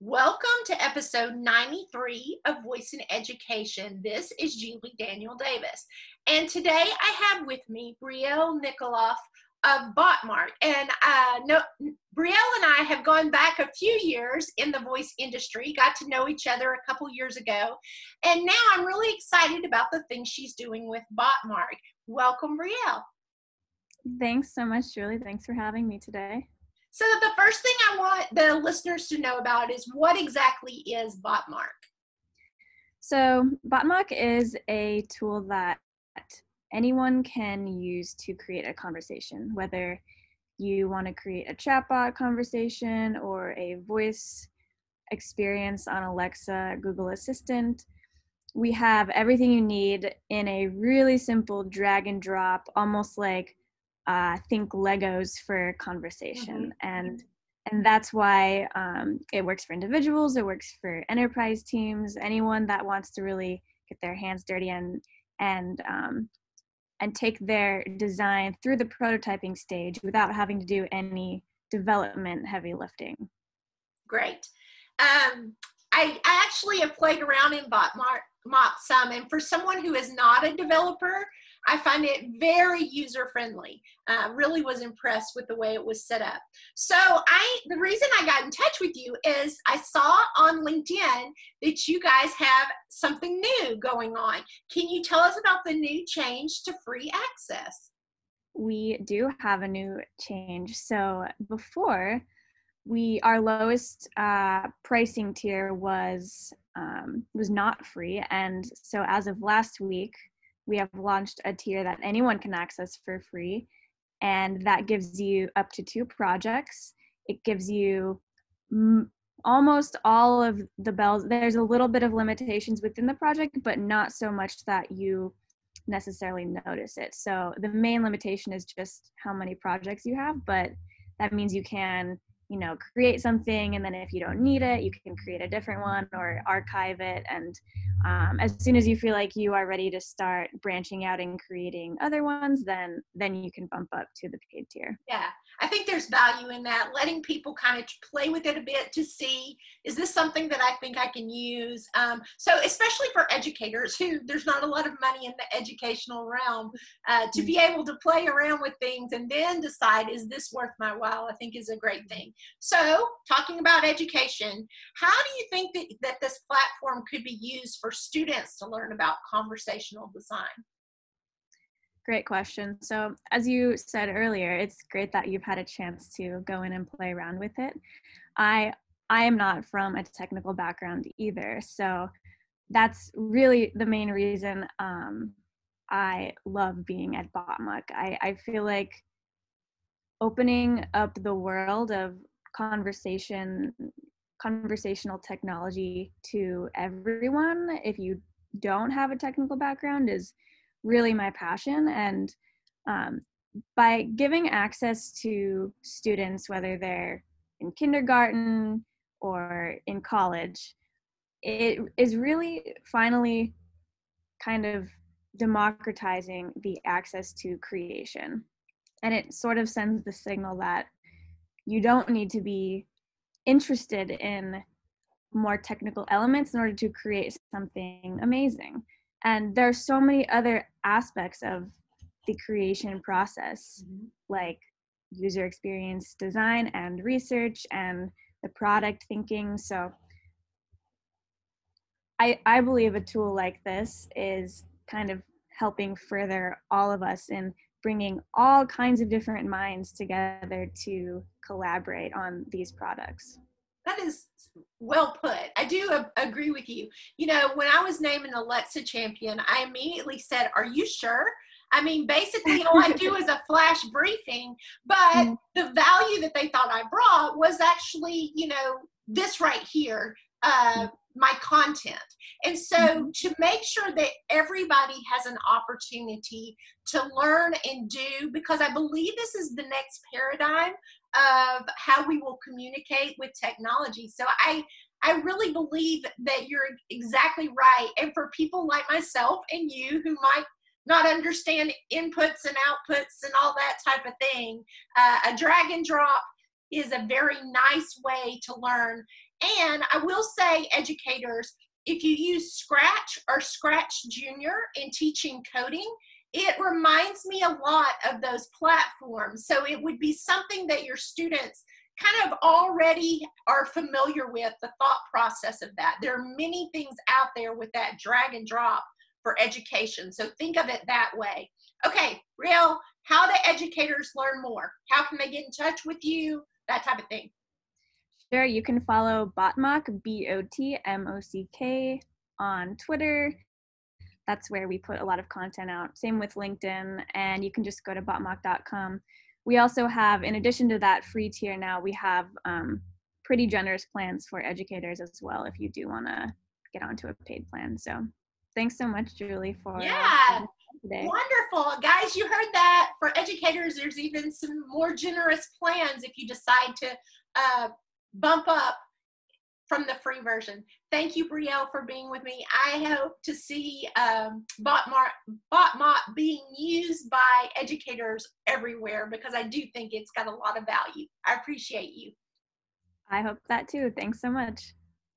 Welcome to episode 93 of Voice in Education. This is Julie Daniel Davis. And today I have with me Brielle Nickoloff of Botmock. And uh, no, Brielle and I have gone back a few years in the voice industry, got to know each other a couple years ago. And now I'm really excited about the things she's doing with Botmock. Welcome, Brielle. Thanks so much, Julie. Thanks for having me today. So the first thing I want the listeners to know about is what exactly is Botmock? So Botmock is a tool that anyone can use to create a conversation, whether you want to create a chatbot conversation or a voice experience on Alexa, Google Assistant. We have everything you need in a really simple drag and drop, almost like uh, think Legos for conversation, mm-hmm. and and that's why um, it works for individuals. It works for enterprise teams. Anyone that wants to really get their hands dirty and and um, and take their design through the prototyping stage without having to do any development heavy lifting. Great. Um, I, I actually have played around in Botmock some, and for someone who is not a developer, I find it very user friendly. Uh, really was impressed with the way it was set up. So I, the reason I got in touch with you is I saw on LinkedIn that you guys have something new going on. Can you tell us about the new change to free access? We do have a new change. So before, we our lowest uh, pricing tier was um, was not free, and so as of last week, we have launched a tier that anyone can access for free. And that gives you up to two projects. It gives you m- almost all of the bells. There's a little bit of limitations within the project but not so much that you necessarily notice it. So the main limitation is just how many projects you have but that means you can you know create something and then if you don't need it you can create a different one or archive it. And um, as soon as you feel like you are ready to start branching out and creating other ones then then you can bump up to the paid tier. Yeah i think there's value in that letting people kind of play with it a bit to see is this something that i think i can use? Um, so especially for educators who there's not a lot of money in the educational realm uh, to be able to play around with things and then decide is this worth my while i think is a great thing. So, talking about education, how do you think that, that this platform could be used for students to learn about conversational design? Great question. So, as you said earlier, it's great that you've had a chance to go in and play around with it. I I am not from a technical background either, so that's really the main reason um, I love being at Botmock. I, I feel like opening up the world of conversation conversational technology to everyone if you don't have a technical background is really my passion and um, by giving access to students whether they're in kindergarten or in college it is really finally kind of democratizing the access to creation. And it sort of sends the signal that you don't need to be interested in more technical elements in order to create something amazing and there are so many other aspects of the creation process mm-hmm. like user experience design and research and the product thinking so i i believe a tool like this is kind of helping further all of us in bringing all kinds of different minds together to collaborate on these products. That is well put. I do agree with you. You know, when I was named an Alexa champion, I immediately said, Are you sure? I mean, basically, all I do is a flash briefing, but mm-hmm. the value that they thought I brought was actually, you know, this right here. Uh, my content. And so mm-hmm. to make sure that everybody has an opportunity to learn and do, because I believe this is the next paradigm of how we will communicate with technology. So I I really believe that you're exactly right. And for people like myself and you who might not understand inputs and outputs and all that type of thing, uh, a drag and drop is a very nice way to learn And I will say, educators, if you use Scratch or Scratch Junior in teaching coding, it reminds me a lot of those platforms. So it would be something that your students kind of already are familiar with the thought process of that. There are many things out there with that drag and drop for education. So think of it that way. Okay, Brielle, how do educators learn more? How can they get in touch with you? That type of thing. Sure, you can follow Botmock, B O T M O C K, on Twitter. That's where we put a lot of content out. Same with LinkedIn, and you can just go to botmock.com. We also have, in addition to that free tier now, we have um, pretty generous plans for educators as well if you do want to get onto a paid plan. So thanks so much, Julie, for yeah. Today. Wonderful. Guys, you heard that. For educators, there's even some more generous plans if you decide to uh, bump up from the free version. Thank you, Brielle, for being with me. I hope to see um, BotMart, Botmock being used by educators everywhere because I do think it's got a lot of value. I appreciate you. I hope that too. Thanks so much.